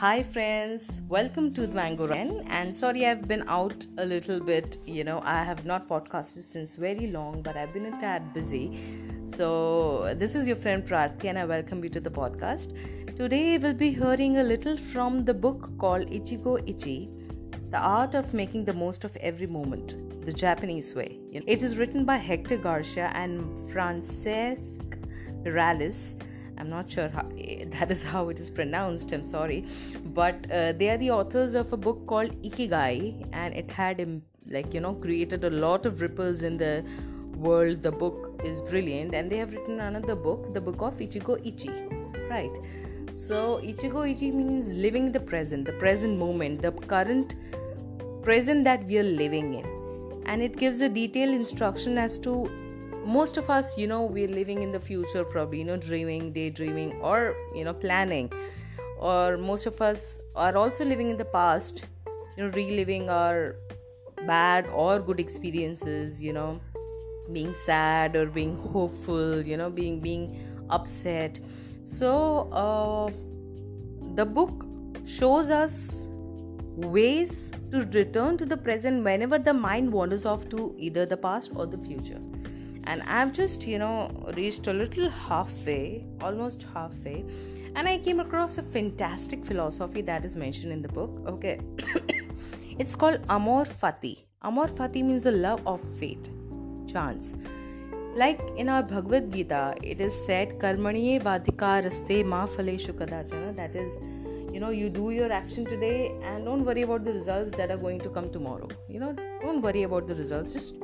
Hi, friends, welcome to the Mango. And sorry, I've been out a little bit. You know, I have not podcasted since very long, but I've been a tad busy. So, this is your friend Prarthi, and I welcome you to the podcast. Today, we'll be hearing a little from the book called Ichigo Ichie The Art of Making the Most of Every Moment, the Japanese Way. It is written by Hector Garcia and Francesc Miralles I'm not sure how that is how it is pronounced. I'm sorry, but uh, they are the authors of a book called Ikigai, and it had like you know created a lot of ripples in the world. The book is brilliant, and they have written another book, the book of Ichigo Ichie, right? So Ichigo Ichie means living the present, the present moment, the current present that we are living in, and it gives a detailed instruction as to most of us you know we're living in the future probably you know dreaming daydreaming or you know planning. Or most of us are also living in the past you know reliving our bad or good experiences you know being sad or being hopeful you know being being upset. So uh, the book shows us ways to return to the present whenever the mind wanders off to either the past or the future and I've just, you know, reached a little halfway, almost halfway, and I came across a fantastic philosophy that is mentioned in the book. Okay, it's called Amor Fati. Amor Fati means the love of fate, chance. Like in our Bhagavad Gita, it is said, Karmaniye vadhika raste ma faleshu kadachana. That is, you know, you do your action today and don't worry about the results that are going to come tomorrow. You know, don't worry about the results. Just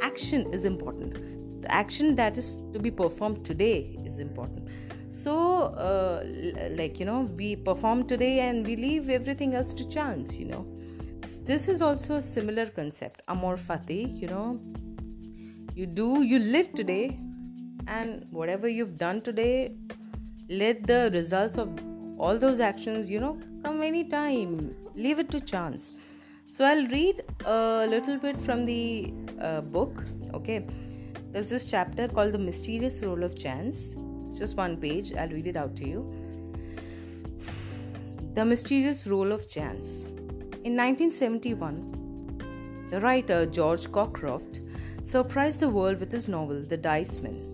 action is important the action that is to be performed today is important. So uh, like you know we perform today and we leave everything else to chance you know. This is also a similar concept amor fati you know. You do you live today and whatever you've done today let the results of all those actions you know come anytime. Leave it to chance. So i'll read a little bit from the uh, book okay there's this chapter called The Mysterious Role of Chance. It's just one page. I'll read it out to you. The Mysterious Role of Chance. In 1971, the writer George Cockcroft surprised the world with his novel The Dice Man.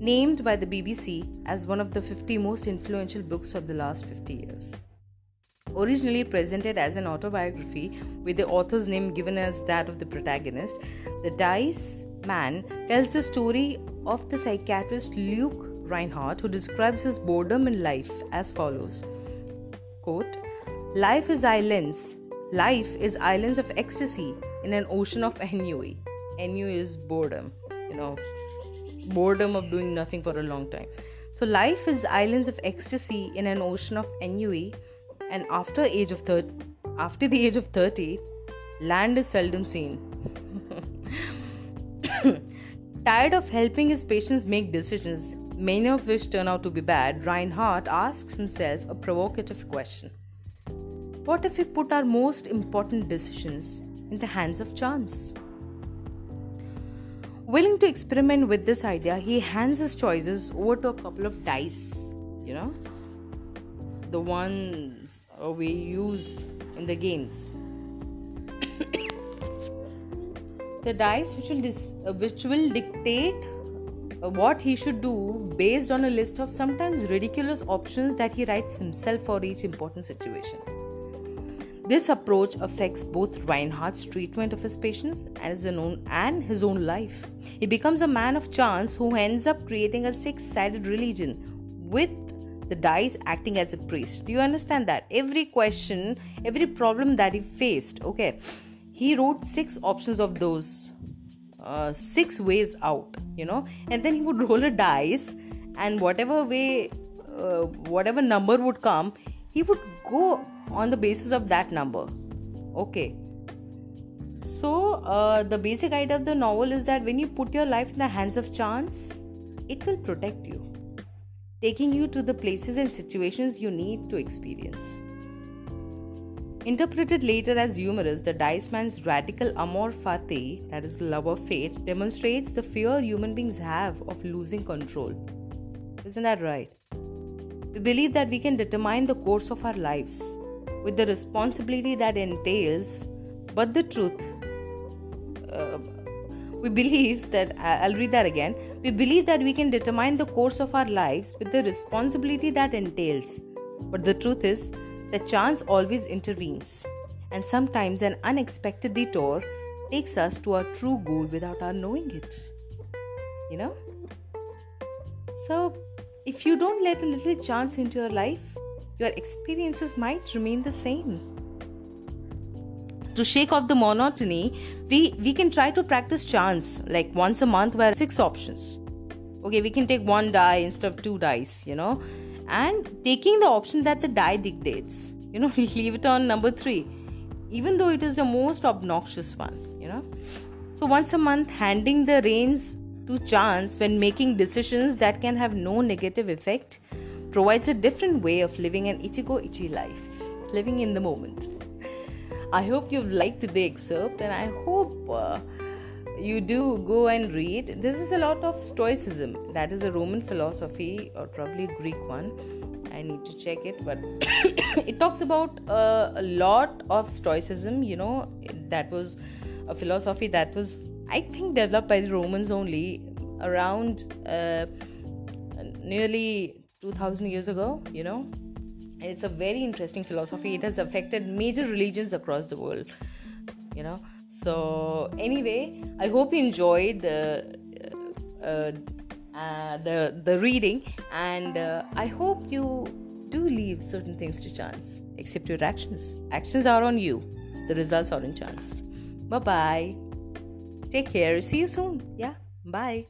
Named by the BBC as one of the 50 most influential books of the last 50 years. Originally presented as an autobiography with the author's name given as that of the protagonist, The Dice Man tells the story of the psychiatrist Luke Rhinehart, who describes his boredom in life as follows Quote, Life is islands. Life is islands of ecstasy in an ocean of ennui. Ennui is boredom, you know, boredom of doing nothing for a long time. So life is islands of ecstasy in an ocean of ennui, and after age of thir- after the age of 30, land is seldom seen. Tired of helping his patients make decisions, many of which turn out to be bad, Rhinehart asks himself a provocative question. What if we put our most important decisions in the hands of chance? Willing to experiment with this idea, he hands his choices over to a couple of dice, you know, the ones we use in the games the dice which will dis- uh, which will dictate uh, what he should do based on a list of sometimes ridiculous options that he writes himself for each important situation. This approach affects both Rhinehart's treatment of his patients and his own, and his own life. He becomes a man of chance who ends up creating a six sided religion with the dice acting as a priest. Do you understand that? Every question, every problem that he faced, okay, he wrote six options of those uh, six ways out you know? And then he would roll a dice and whatever way uh, whatever number would come he would go on the basis of that number. Okay. So uh, the basic idea of the novel is that when you put your life in the hands of chance it will protect you taking you to the places and situations you need to experience Interpreted later as humorous, the Dice Man's radical amor fati, that is love of fate, demonstrates the fear human beings have of losing control. Isn't that right? we believe that we can determine the course of our lives with the responsibility that entails, but the truth. Uh, we believe that, I'll read that again. We believe that we can determine the course of our lives with the responsibility that entails. But the truth is that chance always intervenes, and sometimes an unexpected detour takes us to our true goal without our knowing it. You know? So, if you don't let a little chance into your life, your experiences might remain the same. To shake off the monotony, we, we can try to practice chance like once a month where six options. Okay, we can take one die instead of two dice, you know, and taking the option that the die dictates. You know, we leave it on number three, even though it is the most obnoxious one, you know. So once a month, handing the reins to chance when making decisions that can have no negative effect provides a different way of living an ichigo ichie life, living in the moment. I hope you've liked the excerpt and I hope uh, you do go and read. This is a lot of Stoicism, that is a Roman philosophy or probably Greek one. I need to check it, but it talks about uh, a lot of Stoicism, you know, that was a philosophy that was, I think, developed by the Romans only around uh, nearly 2000 years ago, you know. It's a very interesting philosophy. It has affected major religions across the world, you know. So, anyway, I hope you enjoyed the. Uh, uh, the the reading. And uh, i hope you do leave certain things to chance. Accept your actions. Actions are on you. The results are in chance. Bye bye take care. See you soon. Yeah. Bye